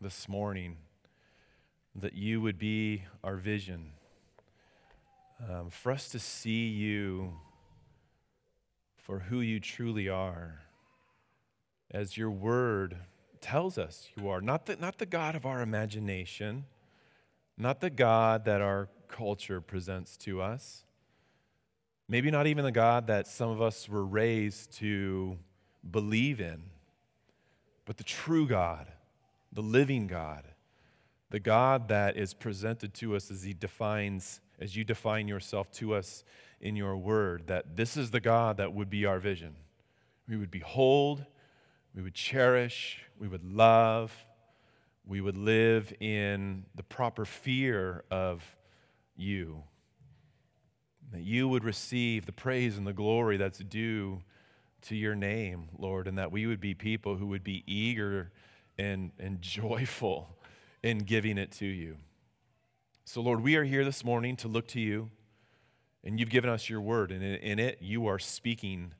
this morning that you would be our vision, um, for us to see you for who you truly are, as your word tells us you are. Not the, not the God of our imagination, not the God that our culture presents to us, maybe not even the God that some of us were raised to believe in, but the true God, the living God, the God that is presented to us as He defines, as you define yourself to us in your word, that this is the God that would be our vision. We would behold, we would cherish, we would love, we would live in the proper fear of you. That you would receive the praise and the glory that's due to your name, Lord, and that we would be people who would be eager and, and joyful in giving it to you. So, Lord, we are here this morning to look to you, and you've given us your word, and in it, you are speaking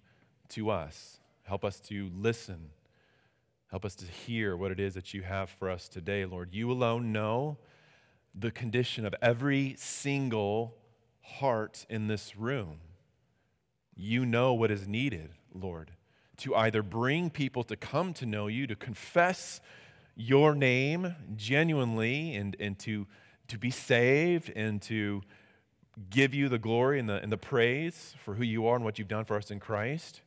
to us. Help us to listen. Help us to hear what it is that you have for us today, Lord. You alone know the condition of every single heart in this room. You know what is needed, Lord, to either bring people to come to know you, to confess your name genuinely, and, and to, to be saved, and to give you the glory and the, and the praise for who you are and what you've done for us in Christ.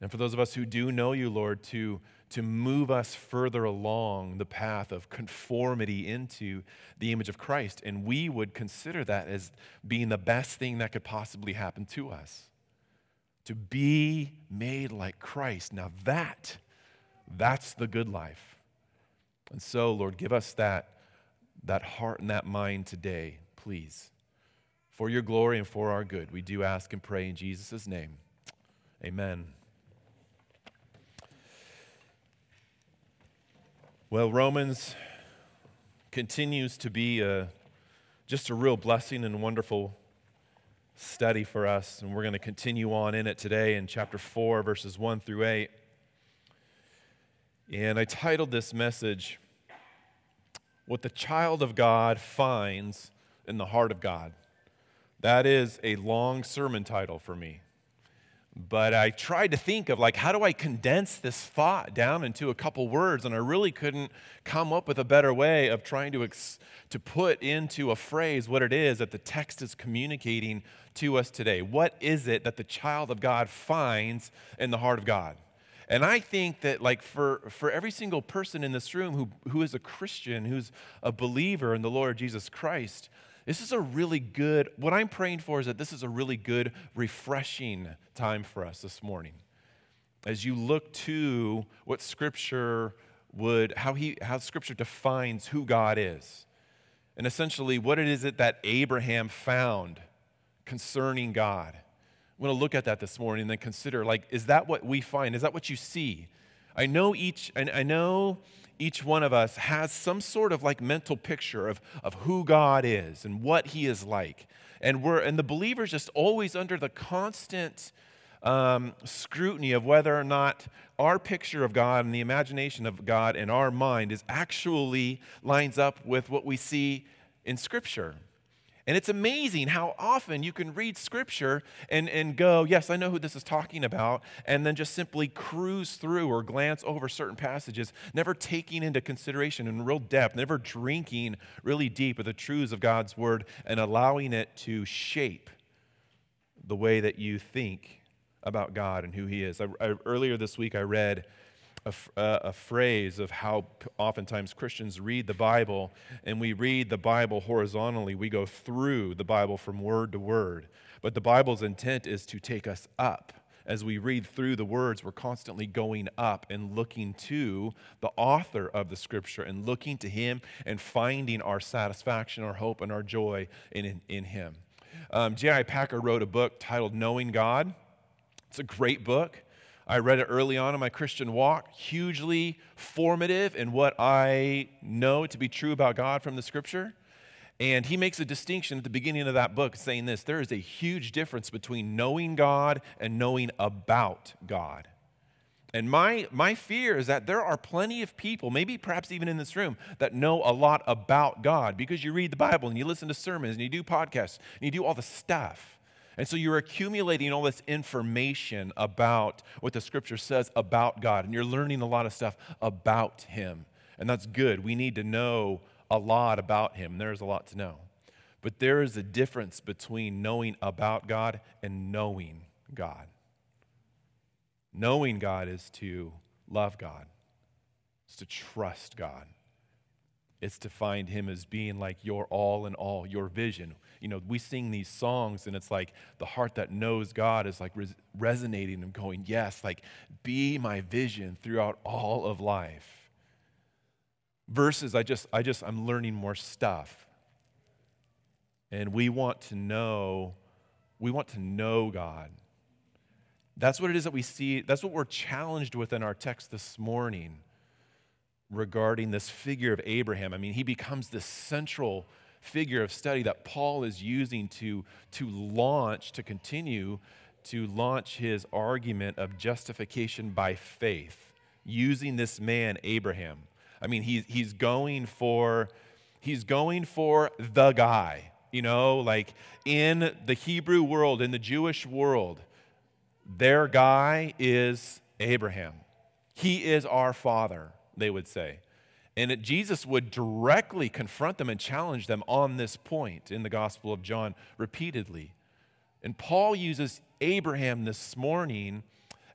And for those of us who do know you, Lord, to to move us further along the path of conformity into the image of Christ. And we would consider that as being the best thing that could possibly happen to us. To be made like Christ. Now that, that's the good life. And so, Lord, give us that, that heart and that mind today, please. For your glory and for our good. We do ask and pray in Jesus' name. Amen. Well, Romans continues to be a, just a real blessing and wonderful study for us, and we're going to continue on in it today in chapter 4, verses 1 through 8. And I titled this message, What the Child of God Finds in the Heart of God. That is a long sermon title for me but I tried to think of like how do I condense this thought down into a couple words and I really couldn't come up with a better way of trying to ex- to put into a phrase what it is that the text is communicating to us today. What is it that the child of God finds in the heart of God? And I think that like for, for every single person in this room who, who is a Christian, who's a believer in the Lord Jesus Christ, this is a really good, what I'm praying for is that this is a really good, refreshing time for us this morning. As you look to what Scripture would, how, he, how Scripture defines who God is. And essentially, what is it that Abraham found concerning God. I'm going to look at that this morning and then consider like, is that what we find? Is that what you see? I know each, I know each one of us has some sort of like mental picture of, of who God is and what he is like. And we're and the believer's just always under the constant um, scrutiny of whether or not our picture of God and the imagination of God in our mind is actually lines up with what we see in Scripture. And it's amazing how often you can read scripture and, and go, Yes, I know who this is talking about, and then just simply cruise through or glance over certain passages, never taking into consideration in real depth, never drinking really deep of the truths of God's word and allowing it to shape the way that you think about God and who He is. I, I, earlier this week, I read a, a, phrase of how oftentimes Christians read the Bible, and we read the Bible horizontally. We go through the Bible from word to word. But the Bible's intent is to take us up. As we read through the words, we're constantly going up and looking to the author of the scripture and looking to him and finding our satisfaction, our hope, and our joy in, in, in him. Um, J.I. Packer wrote a book titled Knowing God. It's a great book. I read it early on in my Christian walk, hugely formative in what I know to be true about God from the scripture. And he makes a distinction at the beginning of that book saying this there is a huge difference between knowing God and knowing about God. And my, my fear is that there are plenty of people, maybe perhaps even in this room, that know a lot about God because you read the Bible and you listen to sermons and you do podcasts and you do all the stuff. And so you're accumulating all this information about what the scripture says about God, and you're learning a lot of stuff about Him. And that's good. We need to know a lot about Him. There's a lot to know. But there is a difference between knowing about God and knowing God. Knowing God is to love God, it's to trust God. It's to find Him as being like your all in all, your vision. You know, we sing these songs, and it's like the heart that knows God is like res- resonating and going, Yes, like be my vision throughout all of life. Versus, I just, I just, I'm learning more stuff. And we want to know, we want to know God. That's what it is that we see. That's what we're challenged with in our text this morning regarding this figure of Abraham. I mean, he becomes this central figure of study that Paul is using to, to launch, to continue to launch his argument of justification by faith, using this man, Abraham. I mean, he's, he's going for he's going for the guy, you know, like in the Hebrew world, in the Jewish world, their guy is Abraham. He is our father, they would say. And it, Jesus would directly confront them and challenge them on this point in the Gospel of John repeatedly. And Paul uses Abraham this morning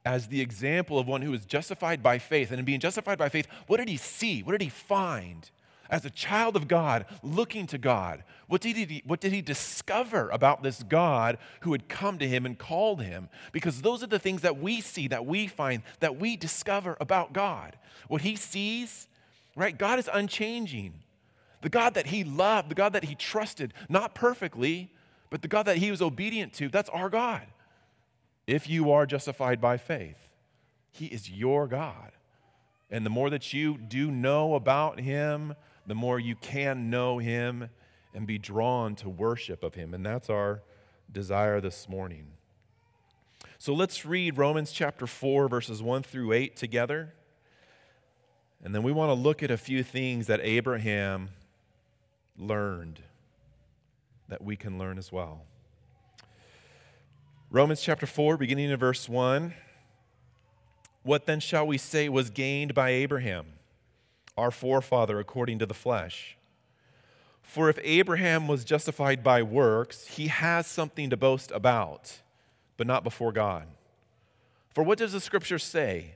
as the example of one who is justified by faith. And in being justified by faith, what did he see? What did he find? as a child of God, looking to God, what did, he, what did he discover about this God who had come to him and called him? Because those are the things that we see, that we find, that we discover about God. What he sees, right? God is unchanging. The God that he loved, the God that he trusted, not perfectly, but the God that he was obedient to, that's our God. If you are justified by faith, he is your God. And the more that you do know about him, the more you can know Him and be drawn to worship of Him. And that's our desire this morning. So let's read Romans chapter 4, verses 1 through 8 together. And then we want to look at a few things that Abraham learned that we can learn as well. Romans chapter 4, beginning in verse 1. What then shall we say was gained by Abraham? our forefather according to the flesh. For if Abraham was justified by works, he has something to boast about, but not before God. For what does the scripture say?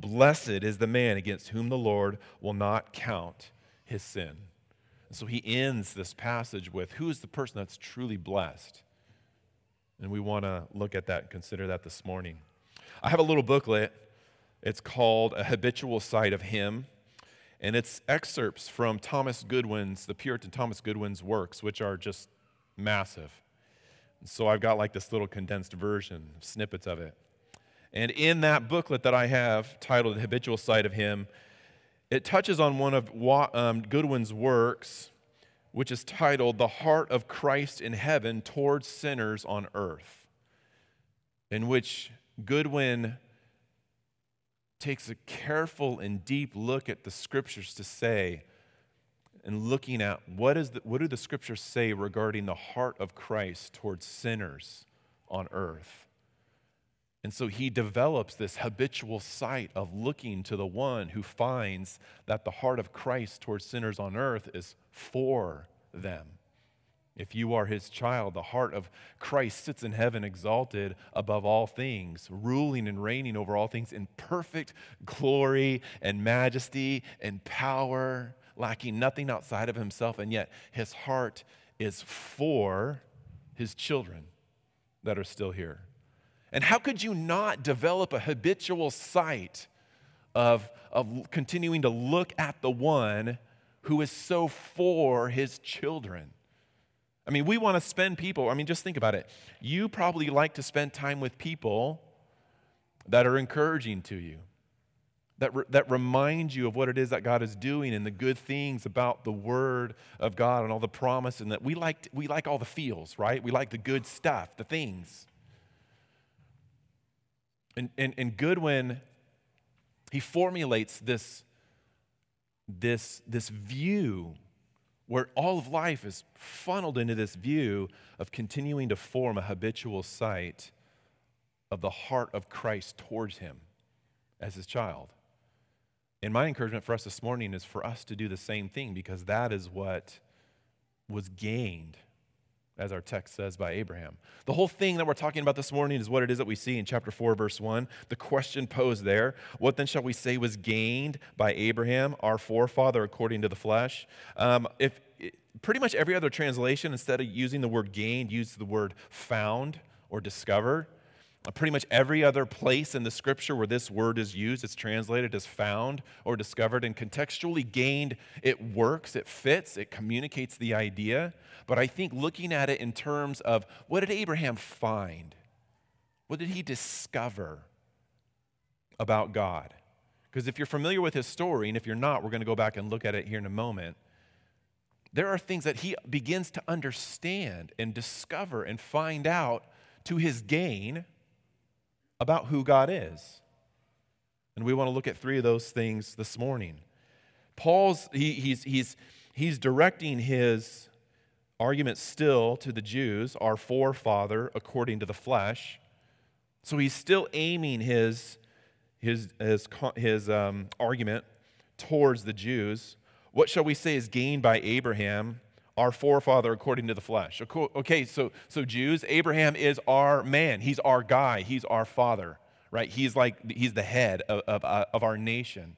Blessed is the man against whom the Lord will not count his sin. And so he ends this passage with who is the person that's truly blessed? And we want to look at that and consider that this morning. I have a little booklet. It's called A Habitual Sight of Him. And it's excerpts from Thomas Goodwin's, the Puritan Thomas Goodwin's works, which are just massive. And so I've got like this little condensed version, snippets of it. And in that booklet that I have titled The Habitual Sight of Him, it touches on one of um, Goodwin's works which is titled The Heart of Christ in Heaven Towards Sinners on Earth, in which Goodwin takes a careful and deep look at the scriptures to say, and looking at what, is the, what do the scriptures say regarding the heart of Christ towards sinners on earth. And so he develops this habitual sight of looking to the one who finds that the heart of Christ towards sinners on earth is for them. If you are his child, the heart of Christ sits in heaven exalted above all things, ruling and reigning over all things in perfect glory and majesty and power, lacking nothing outside of himself. And yet his heart is for his children that are still here. And how could you not develop a habitual sight of, of continuing to look at the one who is so for his children. I mean, we want to spend people, I mean, just think about it. You probably like to spend time with people that are encouraging to you, that, re- that remind you of what it is that God is doing and the good things about the Word of God and all the promise, and that we like, we like all the feels, right? We like the good stuff, the things. And, and, and Goodwin, he formulates this, this, this view where all of life is funneled into this view of continuing to form a habitual sight of the heart of Christ towards him as his child. And my encouragement for us this morning is for us to do the same thing because that is what was gained, as our text says, by Abraham. The whole thing that we're talking about this morning is what it is that we see in chapter 4, verse 1. The question posed there What then shall we say was gained by Abraham, our forefather, according to the flesh? Um, if Pretty much every other translation, instead of using the word gained, used the word found or discovered. Uh, pretty much every other place in the scripture where this word is used, it's translated as found or discovered. And contextually gained, it works, it fits, it communicates the idea. But I think looking at it in terms of what did Abraham find? What did he discover about God? Because if you're familiar with his story, and if you're not, we're going to go back and look at it here in a moment. There are things that he begins to understand and discover and find out to his gain about who God is. And we want to look at three of those things this morning. Paul's, he, he's, he's, he's directing his argument still to the Jews, our forefather according to the flesh. So he's still aiming his, his, his, his um, argument towards the Jews. What shall we say is gained by Abraham our forefather according to the flesh. Okay, so, so Jews, Abraham is our man. He's our guy. He's our father, right? He's like, he's the head of, of, uh, of our nation.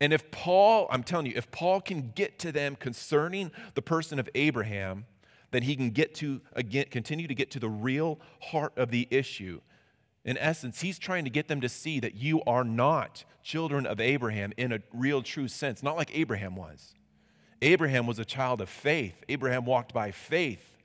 And if Paul, I'm telling you, if Paul can get to them concerning the person of Abraham, then he can get to, again, continue to get to the real heart of the issue. In essence, he's trying to get them to see that you are not children of Abraham in a real, true sense, not like Abraham was. Abraham was a child of faith. Abraham walked by faith.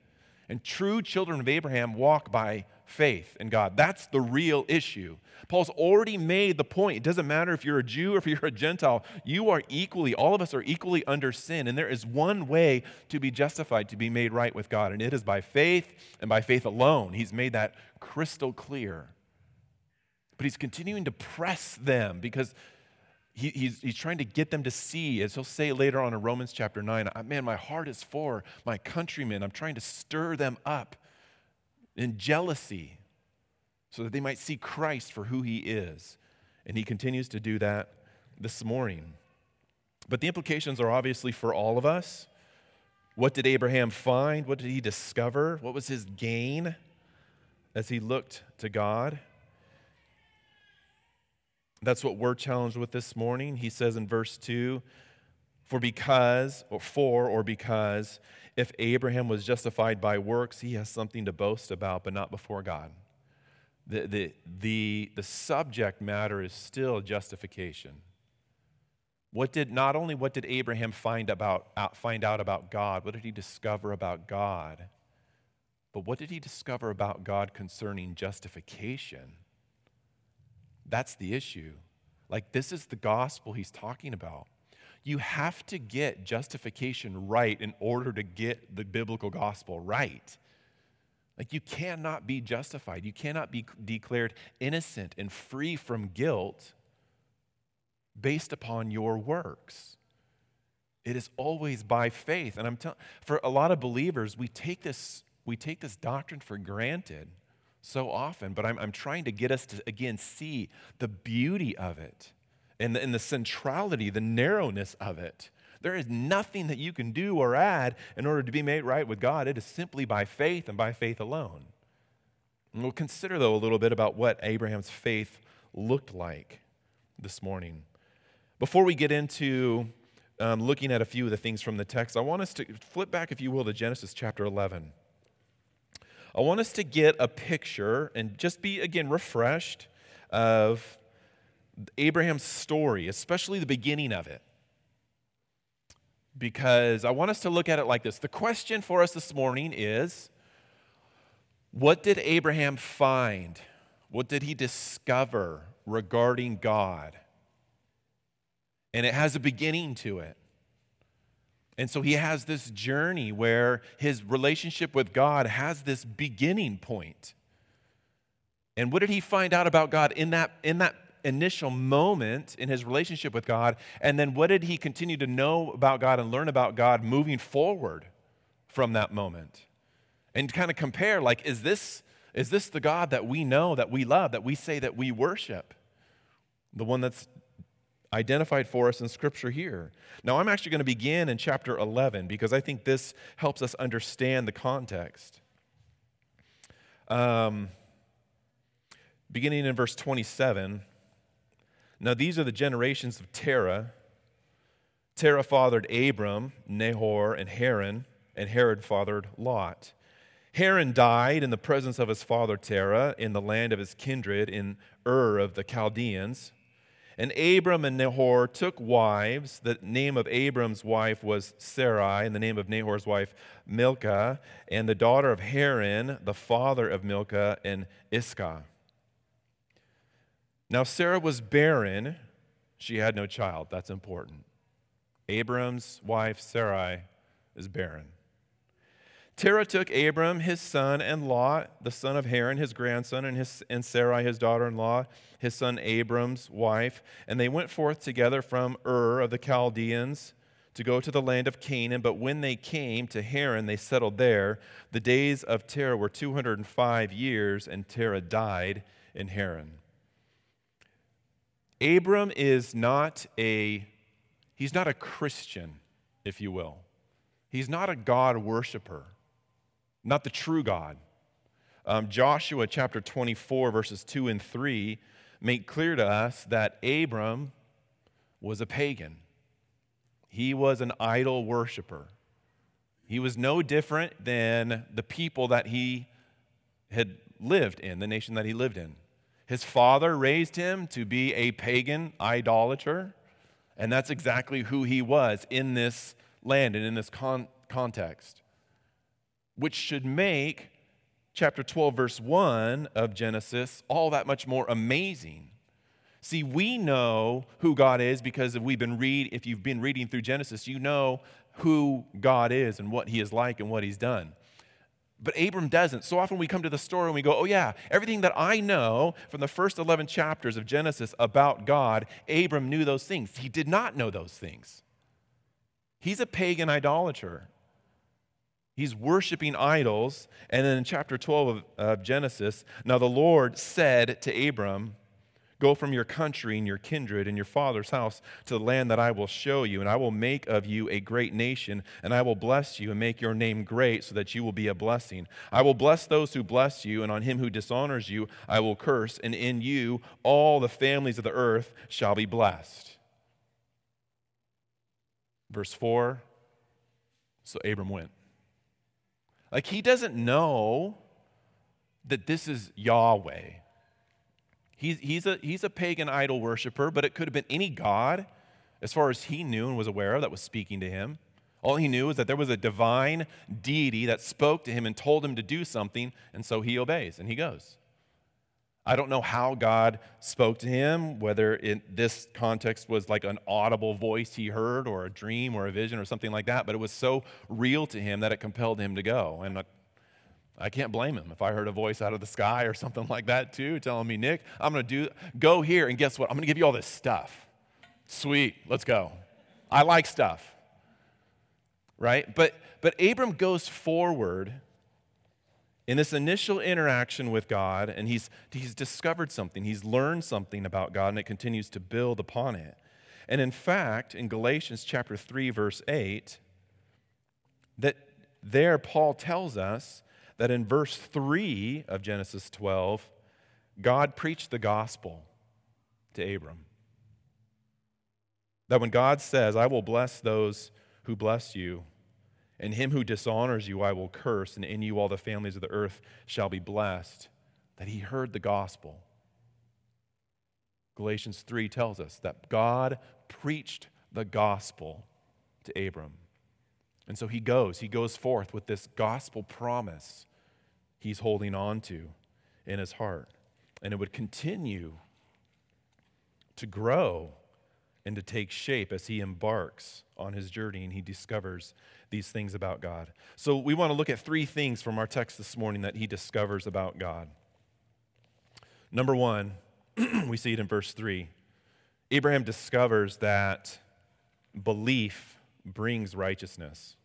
And true children of Abraham walk by faith in God. That's the real issue. Paul's already made the point. It doesn't matter if you're a Jew or if you're a Gentile, you are equally, all of us are equally under sin. And there is one way to be justified, to be made right with God, and it is by faith and by faith alone. He's made that crystal clear. But he's continuing to press them because he, he's, he's trying to get them to see, as he'll say later on in Romans chapter 9, man, my heart is for my countrymen. I'm trying to stir them up in jealousy so that they might see Christ for who he is. And he continues to do that this morning. But the implications are obviously for all of us. What did Abraham find? What did he discover? What was his gain as he looked to God? That's what we're challenged with this morning. He says in verse 2 For because, or for, or because, if Abraham was justified by works, he has something to boast about, but not before God. The, the, the, the subject matter is still justification. What did, not only what did Abraham find, about, find out about God, what did he discover about God, but what did he discover about God concerning justification? That's the issue. Like, this is the gospel he's talking about. You have to get justification right in order to get the biblical gospel right. Like, you cannot be justified, you cannot be declared innocent and free from guilt based upon your works. It is always by faith. And I'm telling for a lot of believers, we take this, we take this doctrine for granted so often, but I'm, I'm trying to get us to, again, see the beauty of it and the, and the centrality, the narrowness of it. There is nothing that you can do or add in order to be made right with God. It is simply by faith and by faith alone. And we'll consider, though, a little bit about what Abraham's faith looked like this morning. Before we get into um, looking at a few of the things from the text, I want us to flip back, if you will, to Genesis chapter 11. I want us to get a picture and just be, again, refreshed of Abraham's story, especially the beginning of it, because I want us to look at it like this. The question for us this morning is what did Abraham find? What did he discover regarding God? And it has a beginning to it. And so he has this journey where his relationship with God has this beginning point. And what did he find out about God in that, in that initial moment in his relationship with God? And then what did he continue to know about God and learn about God moving forward from that moment? And kind of compare like, is this, is this the God that we know, that we love, that we say that we worship? The one that's identified for us in Scripture here. Now, I'm actually going to begin in chapter 11 because I think this helps us understand the context. Um, beginning in verse 27. Now, these are the generations of Terah. Terah fathered Abram, Nahor, and Haran, and Haran fathered Lot. Haran died in the presence of his father Terah in the land of his kindred in Ur of the Chaldeans. And Abram and Nahor took wives. The name of Abram's wife was Sarai, and the name of Nahor's wife, Milcah, and the daughter of Haran, the father of Milcah, and Iscah. Now, Sarah was barren. She had no child. That's important. Abram's wife, Sarai, is barren. Terah took Abram, his son, and Lot, the son of Haran, his grandson, and, his, and Sarai, his daughter in law, his son Abram's wife, and they went forth together from Ur of the Chaldeans to go to the land of Canaan. But when they came to Haran, they settled there. The days of Terah were 205 years, and Terah died in Haran. Abram is not a he's not a Christian, if you will. He's not a God worshiper not the true God. Um, Joshua chapter 24, verses 2 and 3 make clear to us that Abram was a pagan. He was an idol worshiper. He was no different than the people that he had lived in, the nation that he lived in. His father raised him to be a pagan idolater, and that's exactly who he was in this land and in this con- context which should make chapter 12, verse 1 of Genesis all that much more amazing. See, we know who God is because if we've been read, if you've been reading through Genesis, you know who God is and what he is like and what he's done. But Abram doesn't. So often we come to the story and we go, oh, yeah, everything that I know from the first 11 chapters of Genesis about God, Abram knew those things. He did not know those things. He's a pagan idolater. He's worshiping idols. And then in chapter 12 of, of Genesis, now the Lord said to Abram, Go from your country and your kindred and your father's house to the land that I will show you, and I will make of you a great nation, and I will bless you and make your name great so that you will be a blessing. I will bless those who bless you, and on him who dishonors you I will curse, and in you all the families of the earth shall be blessed. Verse 4 So Abram went. Like he doesn't know that this is Yahweh. He's, he's, a, he's a pagan idol worshiper, but it could have been any God, as far as he knew and was aware of, that was speaking to him. All he knew was that there was a divine deity that spoke to him and told him to do something, and so he obeys and he goes. I don't know how God spoke to him, whether in this context was like an audible voice he heard, or a dream, or a vision, or something like that, but it was so real to him that it compelled him to go. And I can't blame him if I heard a voice out of the sky or something like that too, telling me, Nick, I'm going to do, go here, and guess what? I'm going to give you all this stuff. Sweet, let's go. I like stuff, right? But but Abram goes forward in this initial interaction with God, and he's, he's discovered something, he's learned something about God, and it continues to build upon it. And in fact, in Galatians chapter 3, verse 8, that there Paul tells us that in verse 3 of Genesis 12, God preached the gospel to Abram. That when God says, I will bless those who bless you, and him who dishonors you I will curse, and in you all the families of the earth shall be blessed. That he heard the gospel. Galatians 3 tells us that God preached the gospel to Abram. And so he goes, he goes forth with this gospel promise he's holding on to in his heart. And it would continue to grow and to take shape as he embarks on his journey and he discovers these things about God. So we want to look at three things from our text this morning that he discovers about God. Number one, we see it in verse 3. Abraham discovers that belief brings righteousness.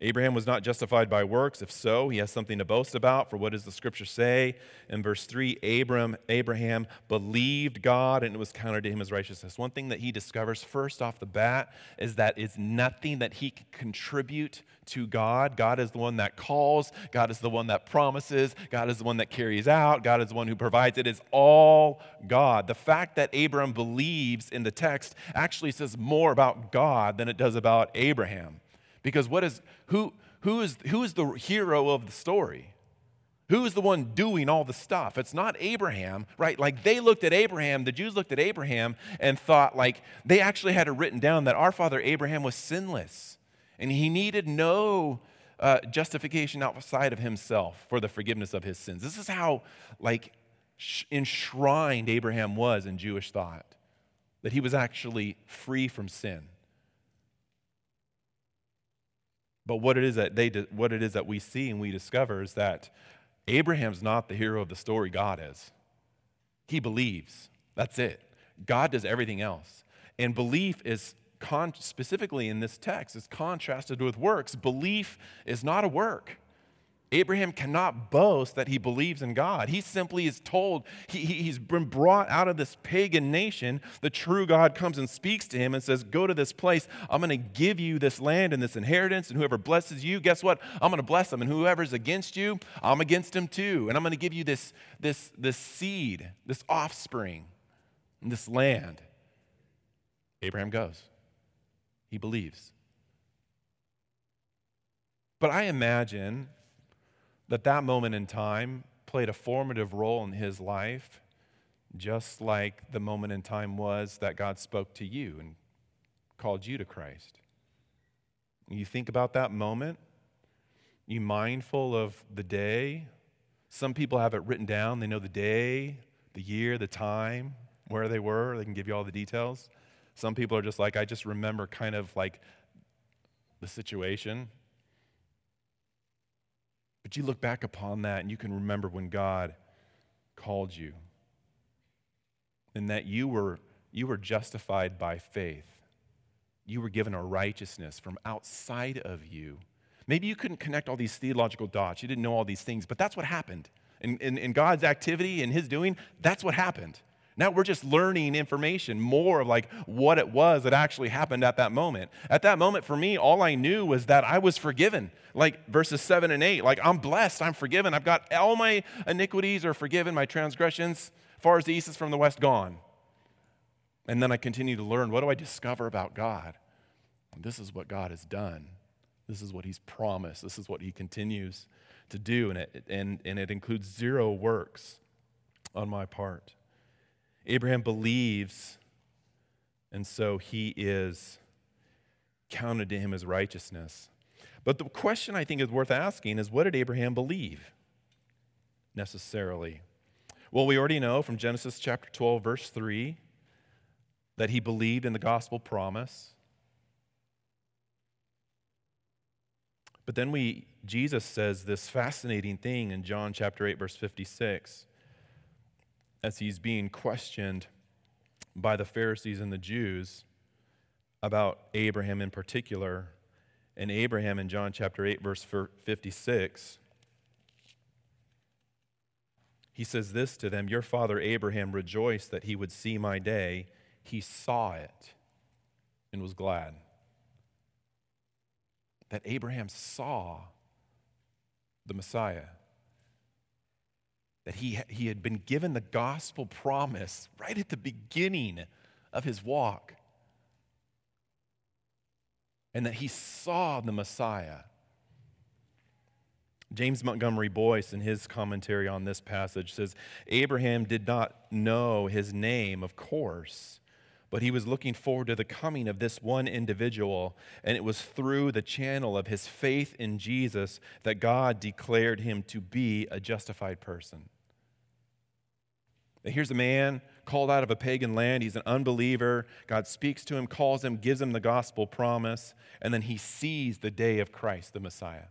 Abraham was not justified by works. If so, he has something to boast about. For what does the scripture say? In verse 3, Abram, Abraham believed God and it was counted to him as righteousness. One thing that he discovers first off the bat is that it's nothing that he can contribute to God. God is the one that calls, God is the one that promises, God is the one that carries out, God is the one who provides. It is all God. The fact that Abram believes in the text actually says more about God than it does about Abraham. Because what is who who is who is the hero of the story? Who is the one doing all the stuff? It's not Abraham, right? Like they looked at Abraham, the Jews looked at Abraham and thought like they actually had it written down that our father Abraham was sinless and he needed no uh, justification outside of himself for the forgiveness of his sins. This is how like enshrined Abraham was in Jewish thought, that he was actually free from sin. But what it is that they what it is that we see and we discover is that Abraham's not the hero of the story, God is. He believes. That's it. God does everything else. And belief is con- specifically in this text is contrasted with works. Belief is not a work. Abraham cannot boast that he believes in God. He simply is told, he, he's been brought out of this pagan nation. The true God comes and speaks to him and says, Go to this place. I'm going to give you this land and this inheritance. And whoever blesses you, guess what? I'm going to bless them. And whoever's against you, I'm against him too. And I'm going to give you this, this, this seed, this offspring, and this land. Abraham goes. He believes. But I imagine that that moment in time played a formative role in his life, just like the moment in time was that God spoke to you and called you to Christ. You think about that moment, you mindful of the day. Some people have it written down, they know the day, the year, the time, where they were, they can give you all the details. Some people are just like, I just remember kind of like the situation. But you look back upon that and you can remember when God called you and that you were, you were justified by faith. You were given a righteousness from outside of you. Maybe you couldn't connect all these theological dots. You didn't know all these things, but that's what happened. In, in, in God's activity and His doing, that's what happened. Now we're just learning information, more of like what it was that actually happened at that moment. At that moment, for me, all I knew was that I was forgiven. Like verses seven and eight, like I'm blessed, I'm forgiven. I've got all my iniquities are forgiven, my transgressions, far as the east is from the west, gone. And then I continue to learn what do I discover about God? And this is what God has done. This is what He's promised. This is what He continues to do. And it, and, and it includes zero works on my part. Abraham believes, and so he is counted to him as righteousness. But the question I think is worth asking is what did Abraham believe necessarily? Well, we already know from Genesis chapter 12, verse 3, that he believed in the gospel promise. But then we Jesus says this fascinating thing in John chapter 8 verse 56 as he's being questioned by the Pharisees and the Jews about Abraham in particular. And Abraham in John chapter 8, verse 56, he says this to them Your father Abraham rejoiced that he would see my day. He saw it and was glad. That Abraham saw the Messiah that he, he had been given the gospel promise right at the beginning of his walk. And that he saw the Messiah. James Montgomery Boice, in his commentary on this passage, says Abraham did not know his name, of course, but he was looking forward to the coming of this one individual, and it was through the channel of his faith in Jesus that God declared him to be a justified person. Here's a man called out of a pagan land. He's an unbeliever. God speaks to him, calls him, gives him the gospel promise, and then he sees the day of Christ, the Messiah.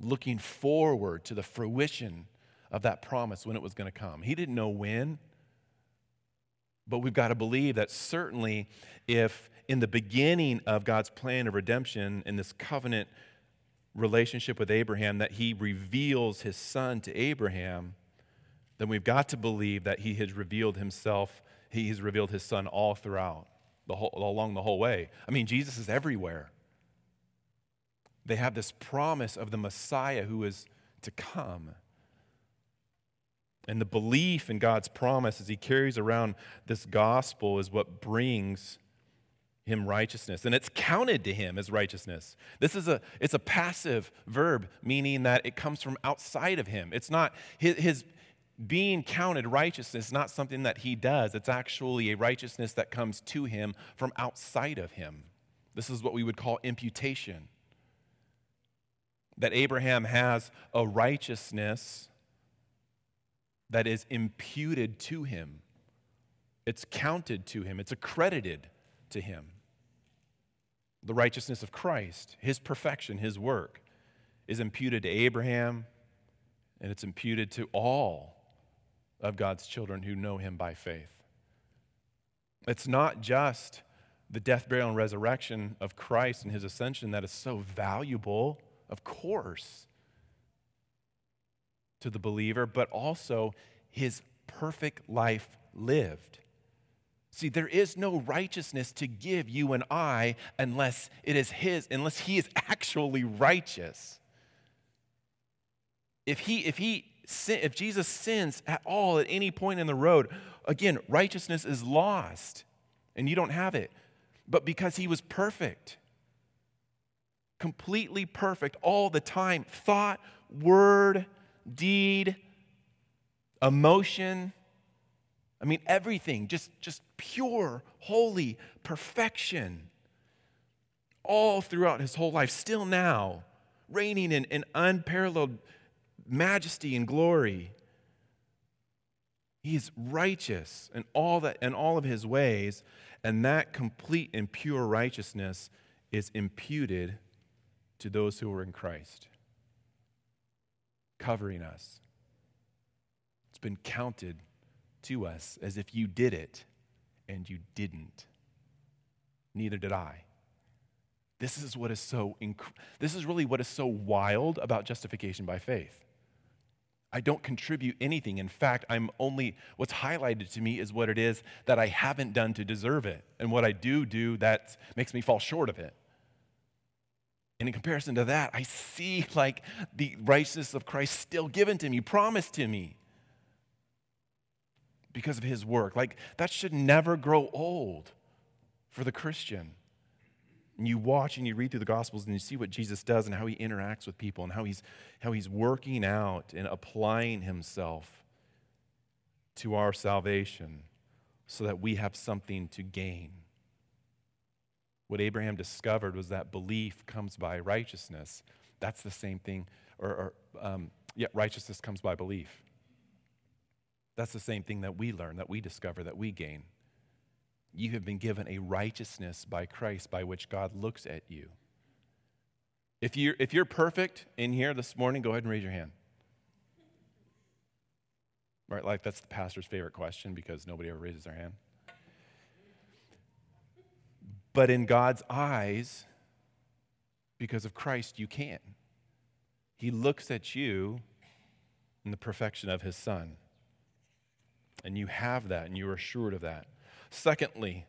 Looking forward to the fruition of that promise when it was going to come. He didn't know when, but we've got to believe that certainly if in the beginning of God's plan of redemption, in this covenant relationship with Abraham, that he reveals his son to Abraham then we've got to believe that he has revealed himself, he has revealed his son all throughout, the whole, along the whole way. I mean, Jesus is everywhere. They have this promise of the Messiah who is to come. And the belief in God's promise as he carries around this gospel is what brings him righteousness and it's counted to him as righteousness this is a it's a passive verb meaning that it comes from outside of him it's not his, his being counted righteousness is not something that he does, it's actually a righteousness that comes to him from outside of him. This is what we would call imputation. That Abraham has a righteousness that is imputed to him, it's counted to him, it's accredited to him. The righteousness of Christ, his perfection, his work, is imputed to Abraham, and it's imputed to all of God's children who know him by faith. It's not just the death, burial, and resurrection of Christ and his ascension that is so valuable, of course, to the believer, but also his perfect life lived. See, there is no righteousness to give you and I unless it is his, unless he is actually righteous. If he, if he sin, if Jesus sins at all at any point in the road, again, righteousness is lost and you don't have it. But because he was perfect, completely perfect all the time, thought, word, deed, emotion, I mean everything, just just pure, holy perfection. All throughout his whole life, still now, reigning in, in unparalleled majesty and glory. He is righteous in all that in all of his ways, and that complete and pure righteousness is imputed to those who are in Christ, covering us. It's been counted to us as if you did it and you didn't. Neither did I. This is what is so inc- this is really what is so wild about justification by faith. I don't contribute anything. In fact, I'm only, what's highlighted to me is what it is that I haven't done to deserve it. And what I do do that makes me fall short of it. And in comparison to that, I see like the righteousness of Christ still given to me, promised to me because of his work. Like that should never grow old for the Christian and you watch and you read through the gospels and you see what jesus does and how he interacts with people and how he's how he's working out and applying himself to our salvation so that we have something to gain. What abraham discovered was that belief comes by righteousness. That's the same thing or, or um, yeah righteousness comes by belief. That's the same thing that we learn that we discover that we gain you have been given a righteousness by Christ by which God looks at you. If you're, if you're perfect in here this morning, go ahead and raise your hand. Right, like that's the pastor's favorite question because nobody ever raises their hand. But in God's eyes, because of Christ, you can. He looks at you in the perfection of his Son. And you have that, and you are assured of that. Secondly,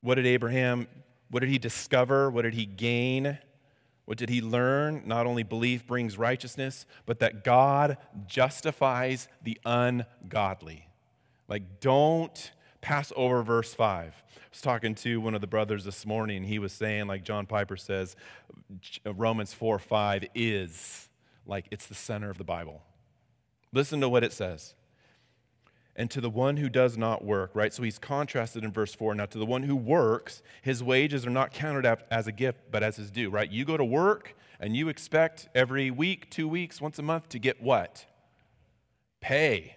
what did Abraham, what did he discover? What did he gain? What did he learn? Not only belief brings righteousness, but that God justifies the ungodly. Like, don't pass over verse 5. I was talking to one of the brothers this morning. He was saying, like John Piper says, uh, Romans 4 5 is like it's the center of the Bible. Listen to what it says. And to the one who does not work, right? So he's contrasted in verse 4. Now, to the one who works, his wages are not counted as a gift, but as his due, right? You go to work and you expect every week, two weeks, once a month to get what? Pay.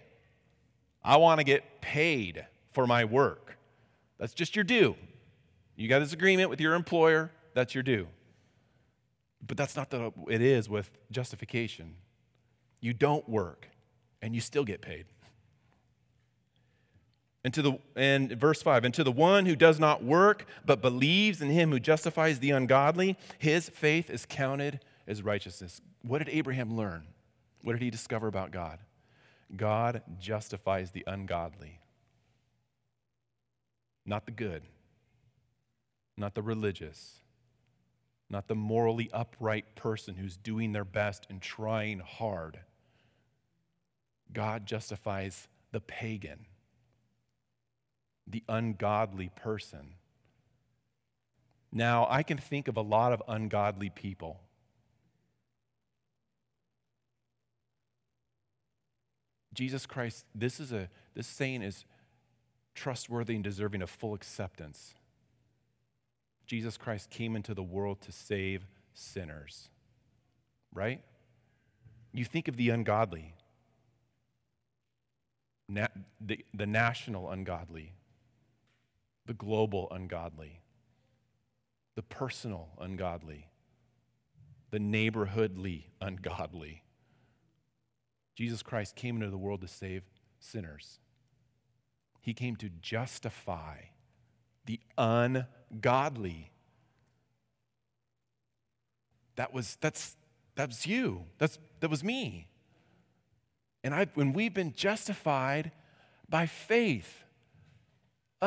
I want to get paid for my work. That's just your due. You got this agreement with your employer, that's your due. But that's not the it is with justification. You don't work and you still get paid. And to the and verse 5, and to the one who does not work but believes in him who justifies the ungodly, his faith is counted as righteousness. What did Abraham learn? What did he discover about God? God justifies the ungodly. Not the good, not the religious, not the morally upright person who's doing their best and trying hard. God justifies the pagan the ungodly person. Now, I can think of a lot of ungodly people. Jesus Christ, this is a this saying is trustworthy and deserving of full acceptance. Jesus Christ came into the world to save sinners. Right? You think of the ungodly, na- the, the national ungodly, the global ungodly, the personal ungodly, the neighborhoodly ungodly. Jesus Christ came into the world to save sinners. He came to justify the ungodly. That was that's that's you. That's that was me. And I when we've been justified by faith,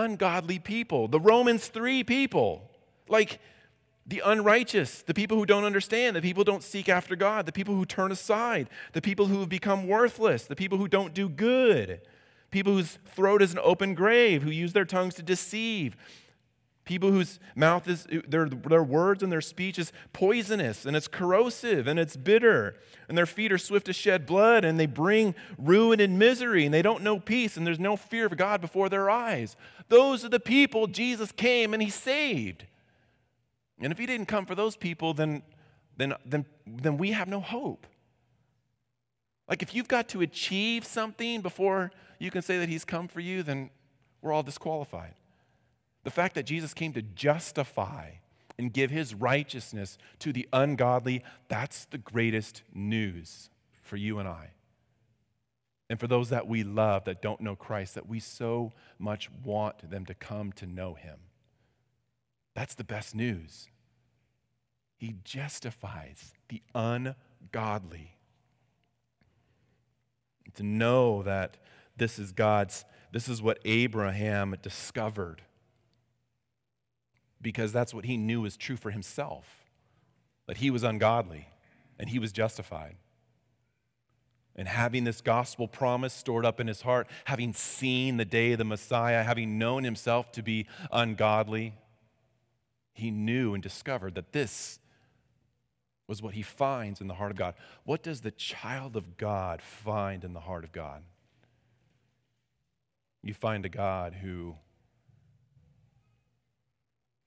ungodly people, the Romans 3 people, like the unrighteous, the people who don't understand, the people who don't seek after God, the people who turn aside, the people who have become worthless, the people who don't do good, people whose throat is an open grave, who use their tongues to deceive, People whose mouth is, their, their words and their speech is poisonous and it's corrosive and it's bitter. And their feet are swift to shed blood and they bring ruin and misery and they don't know peace and there's no fear of God before their eyes. Those are the people Jesus came and he saved. And if he didn't come for those people, then, then, then, then we have no hope. Like if you've got to achieve something before you can say that he's come for you, then we're all disqualified. The fact that Jesus came to justify and give his righteousness to the ungodly, that's the greatest news for you and I. And for those that we love that don't know Christ, that we so much want them to come to know him. That's the best news. He justifies the ungodly. To know that this is God's, this is what Abraham discovered because that's what he knew was true for himself that he was ungodly and he was justified. And having this gospel promise stored up in his heart, having seen the day of the Messiah, having known himself to be ungodly, he knew and discovered that this was what he finds in the heart of God. What does the child of God find in the heart of God? You find a God who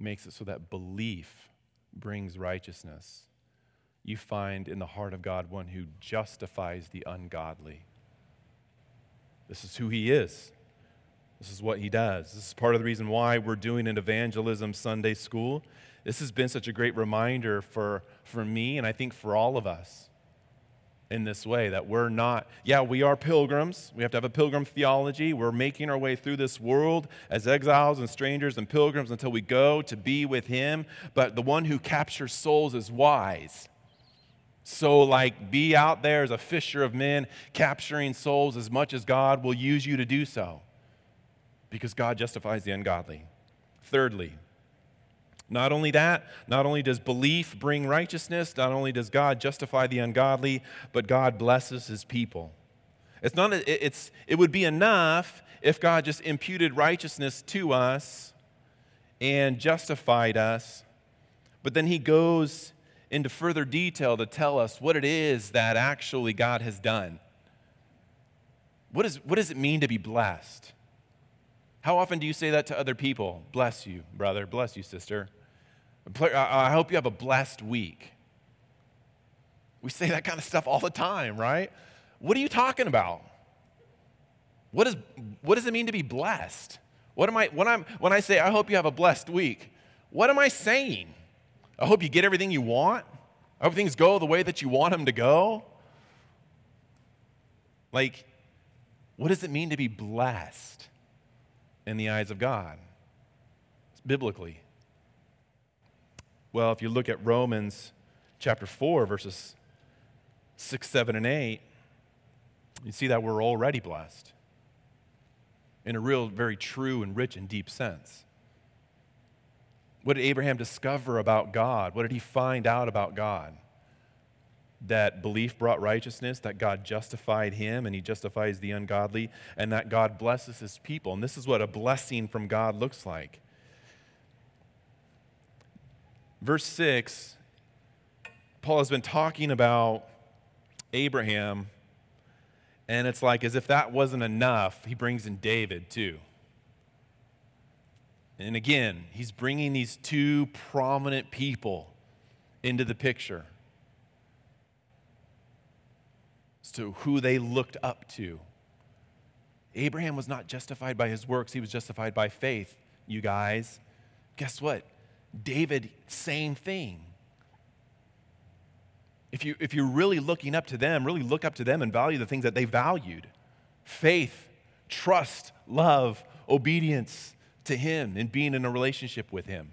makes it so that belief brings righteousness. You find in the heart of God one who justifies the ungodly. This is who he is. This is what he does. This is part of the reason why we're doing an evangelism Sunday school. This has been such a great reminder for, for me and I think for all of us in this way that we're not, yeah, we are pilgrims. We have to have a pilgrim theology. We're making our way through this world as exiles and strangers and pilgrims until we go to be with Him. But the one who captures souls is wise. So, like, be out there as a fisher of men, capturing souls as much as God will use you to do so, because God justifies the ungodly. Thirdly, not only that, not only does belief bring righteousness, not only does God justify the ungodly, but God blesses his people. It's not, it's, it would be enough if God just imputed righteousness to us and justified us, but then he goes into further detail to tell us what it is that actually God has done. What, is, what does it mean to be blessed? How often do you say that to other people? Bless you, brother. Bless you, sister. Uh, I hope you have a blessed week. We say that kind of stuff all the time, right? What are you talking about? What, is, what does it mean to be blessed? What am I, when, I'm, when I say, I hope you have a blessed week, what am I saying? I hope you get everything you want. I hope things go the way that you want them to go. Like, what does it mean to be blessed in the eyes of God? Biblically. Well, if you look at Romans chapter 4, verses 6, 7, and 8, you see that we're already blessed in a real, very true and rich and deep sense. What did Abraham discover about God? What did he find out about God? That belief brought righteousness, that God justified him and he justifies the ungodly, and that God blesses his people. And this is what a blessing from God looks like. Verse 6, Paul has been talking about Abraham, and it's like as if that wasn't enough, he brings in David too. And again, he's bringing these two prominent people into the picture as to who they looked up to. Abraham was not justified by his works, he was justified by faith, you guys. Guess what? David, same thing. If, you, if you're really looking up to them, really look up to them and value the things that they valued faith, trust, love, obedience, to Him and being in a relationship with Him.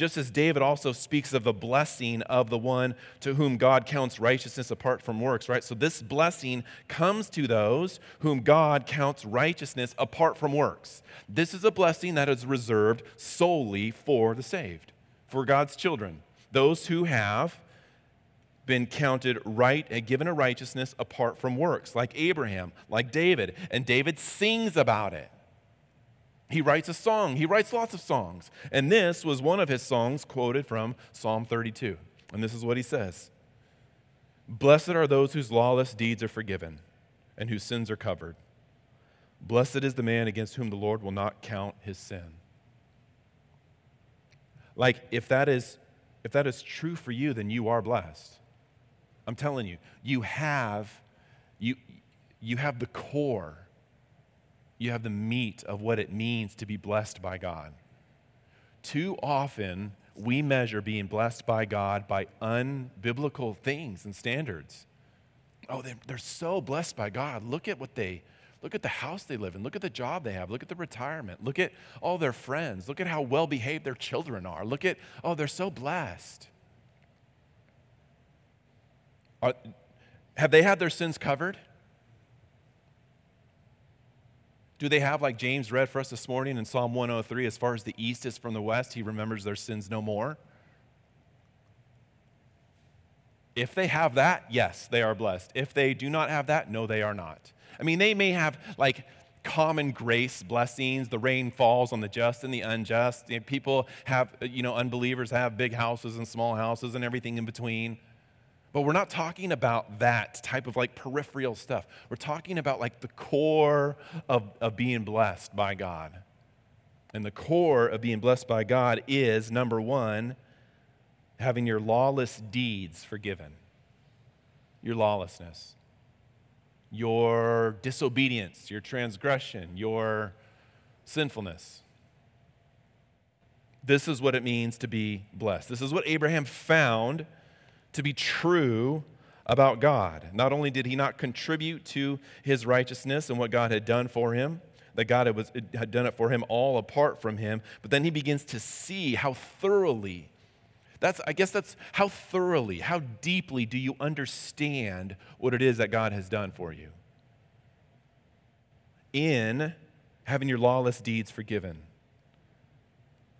Just as David also speaks of the blessing of the one to whom God counts righteousness apart from works, right? So this blessing comes to those whom God counts righteousness apart from works. This is a blessing that is reserved solely for the saved, for God's children, those who have been counted right and given a righteousness apart from works, like Abraham, like David. And David sings about it. He writes a song. He writes lots of songs. And this was one of his songs quoted from Psalm 32. And this is what he says Blessed are those whose lawless deeds are forgiven and whose sins are covered. Blessed is the man against whom the Lord will not count his sin. Like, if that is, if that is true for you, then you are blessed. I'm telling you, you have, you, you have the core you have the meat of what it means to be blessed by God. Too often, we measure being blessed by God by unbiblical things and standards. Oh, they're, so blessed by God. Look at what they, look at the house they live in. Look at the job they have. Look at the retirement. Look at all their friends. Look at how well behaved their children are. Look at, oh, they're so blessed. Are, have they had their sins covered? Do they have, like James read for us this morning in Psalm 103, as far as the east is from the west, he remembers their sins no more? If they have that, yes, they are blessed. If they do not have that, no, they are not. I mean, they may have like common grace blessings. The rain falls on the just and the unjust. People have, you know, unbelievers have big houses and small houses and everything in between. But we're not talking about that type of like peripheral stuff. We're talking about like the core of, of being blessed by God. And the core of being blessed by God is number one, having your lawless deeds forgiven, your lawlessness, your disobedience, your transgression, your sinfulness. This is what it means to be blessed. This is what Abraham found to be true about God. Not only did he not contribute to his righteousness and what God had done for him, that God had, was, had done it for him all apart from him, but then he begins to see how thoroughly, that's, I guess that's how thoroughly, how deeply do you understand what it is that God has done for you? In having your lawless deeds forgiven,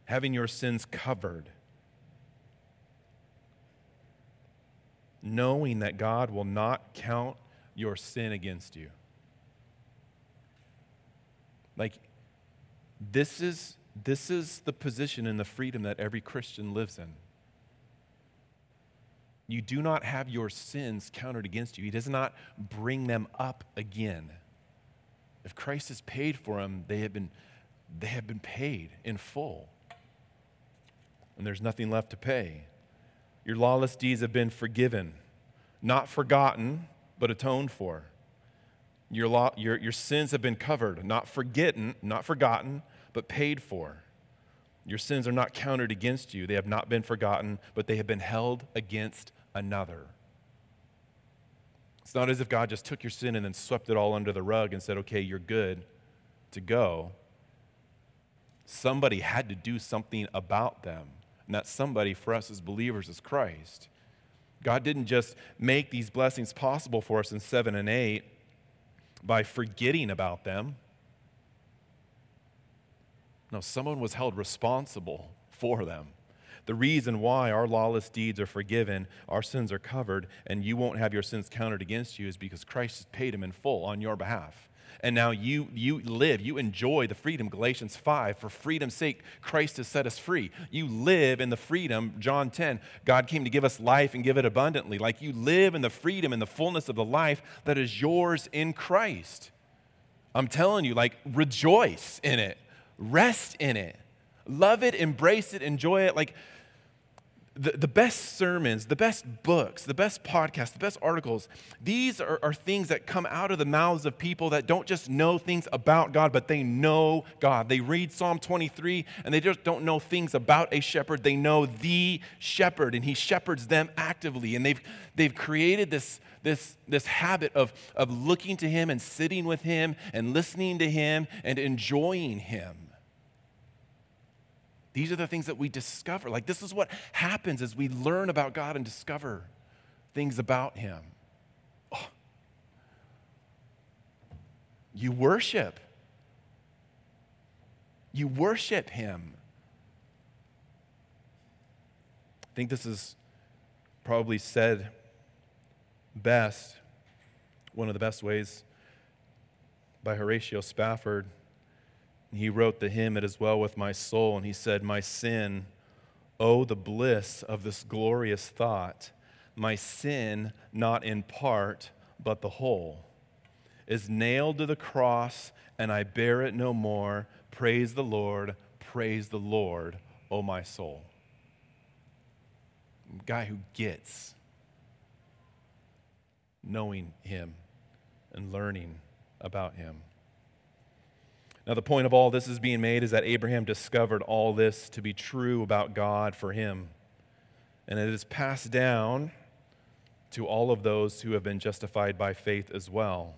having your sins covered knowing that God will not count your sin against you. Like, this is, this is the position and the freedom that every Christian lives in. You do not have your sins counted against you. He does not bring them up again. If Christ has paid for them, they have been, they have been paid in full. And there's nothing left to pay. Your lawless deeds have been forgiven, not forgotten, but atoned for. Your, law, your, your sins have been covered, not forgotten, not forgotten, but paid for. Your sins are not counted against you. They have not been forgotten, but they have been held against another. It's not as if God just took your sin and then swept it all under the rug and said, okay, you're good to go. Somebody had to do something about them. And that somebody for us as believers is Christ. God didn't just make these blessings possible for us in 7 and 8 by forgetting about them. No, someone was held responsible for them. The reason why our lawless deeds are forgiven, our sins are covered, and you won't have your sins counted against you is because Christ has paid them in full on your behalf. And now you, you live, you enjoy the freedom. Galatians 5, for freedom's sake, Christ has set us free. You live in the freedom, John 10, God came to give us life and give it abundantly. Like you live in the freedom and the fullness of the life that is yours in Christ. I'm telling you, like, rejoice in it, rest in it, love it, embrace it, enjoy it. Like, the, the best sermons, the best books, the best podcasts, the best articles, these are, are things that come out of the mouths of people that don't just know things about God, but they know God. They read Psalm 23 and they just don't know things about a shepherd. They know the shepherd and he shepherds them actively. And they've, they've created this, this, this habit of, of looking to him and sitting with him and listening to him and enjoying him. These are the things that we discover. Like, this is what happens as we learn about God and discover things about Him. Oh. You worship. You worship Him. I think this is probably said best, one of the best ways by Horatio Spafford. He wrote the hymn, It Is Well With My Soul, and he said, My sin, oh, the bliss of this glorious thought, my sin, not in part, but the whole, is nailed to the cross, and I bear it no more. Praise the Lord, praise the Lord, oh, my soul. Guy who gets knowing him and learning about him. Now, the point of all this is being made is that Abraham discovered all this to be true about God for him. And it is passed down to all of those who have been justified by faith as well.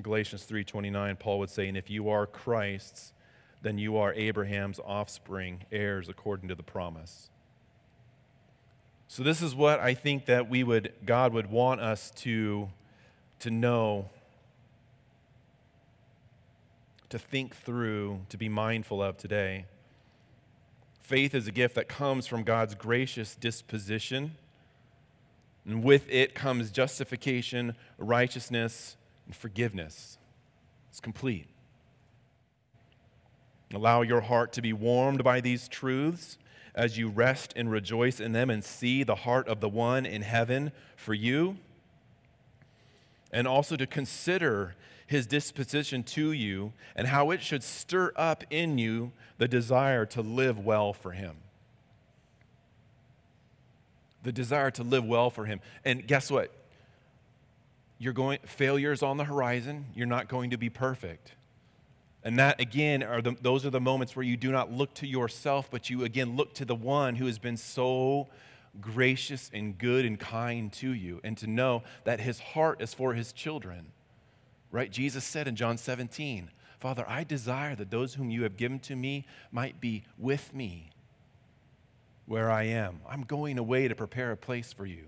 Galatians 3:29 Paul would say, "And if you are Christ's, then you are Abraham's offspring, heirs according to the promise." So this is what I think that we would God would want us to to know to think through, to be mindful of today. Faith is a gift that comes from God's gracious disposition, and with it comes justification, righteousness, and forgiveness. It's complete. Allow your heart to be warmed by these truths as you rest and rejoice in them and see the heart of the one in heaven for you. And also to consider his disposition to you and how it should stir up in you the desire to live well for him. The desire to live well for him. And guess what? You're going failures on the horizon. You're not going to be perfect. And that again are the, those are the moments where you do not look to yourself, but you again look to the one who has been so gracious and good and kind to you, and to know that his heart is for his children. Right? Jesus said in John 17, Father, I desire that those whom you have given to me might be with me where I am. I'm going away to prepare a place for you.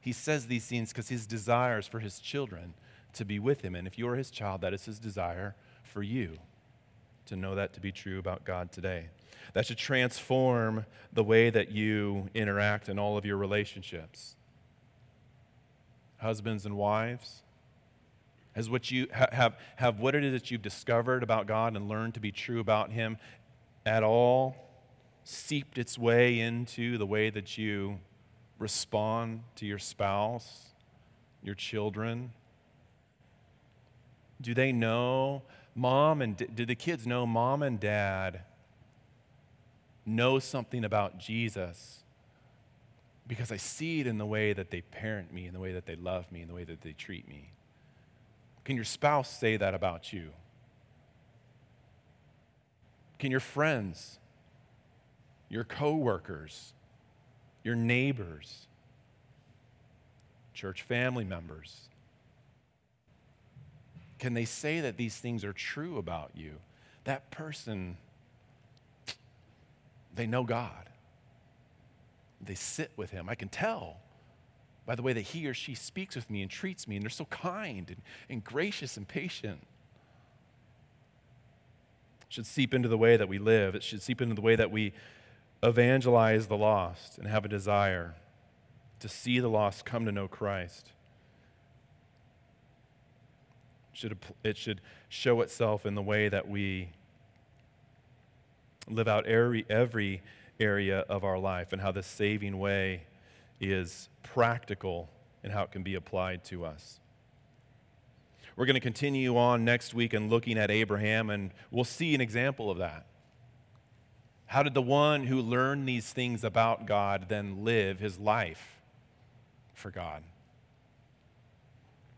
He says these things because his desire is for his children to be with him. And if you are his child, that is his desire for you to know that to be true about God today. That should transform the way that you interact in all of your relationships. Husbands and wives, Has what you ha- have, have what it is that you've discovered about God and learned to be true about Him at all seeped its way into the way that you respond to your spouse, your children? Do they know mom and do the kids know mom and dad know something about Jesus? Because I see it in the way that they parent me, in the way that they love me, in the way that they treat me. Can your spouse say that about you? Can your friends, your coworkers, your neighbors, church family members, can they say that these things are true about you? That person, they know God. They sit with Him. I can tell by the way that he or she speaks with me and treats me, and they're so kind and, and gracious and patient. It should seep into the way that we live, it should seep into the way that we evangelize the lost and have a desire to see the lost come to know Christ. It should, it should show itself in the way that we live out every, every area of our life and how this saving way is practical and how it can be applied to us. We're going to continue on next week and looking at Abraham, and we'll see an example of that. How did the one who learned these things about God then live his life for God?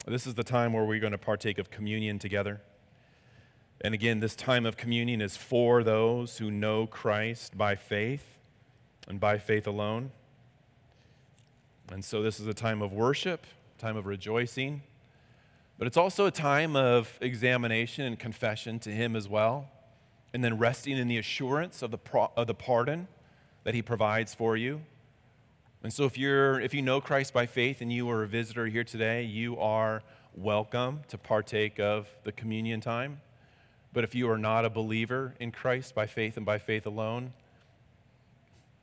This is the time where we're going to partake of communion together. And again, this time of communion is for those who know Christ by faith and by faith alone. And so this is a time of worship, time of rejoicing, but it's also a time of examination and confession to Him as well, and then resting in the assurance of the, pro- of the pardon that He provides for you. And so if you're if you know Christ by faith and you are a visitor here today, you are welcome to partake of the communion time. But if you are not a believer in Christ by faith and by faith alone,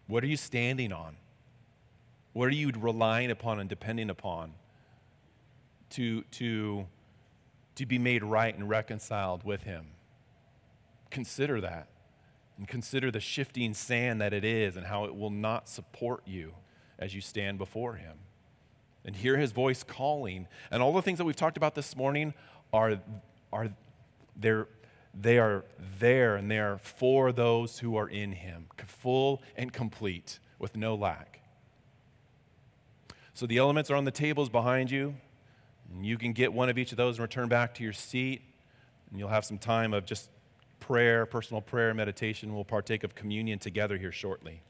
what are you standing on? What are you relying upon and depending upon to, to, to be made right and reconciled with Him? Consider that. And consider the shifting sand that it is and how it will not support you as you stand before Him. And hear His voice calling. And all the things that we've talked about this morning are, are they're, they are there and they are for those who are in Him, full and complete, with no lack. So the elements are on the tables behind you. And you can get one of each of those and return back to your seat. And you'll have some time of just prayer, personal prayer, meditation. We'll partake of communion together here shortly.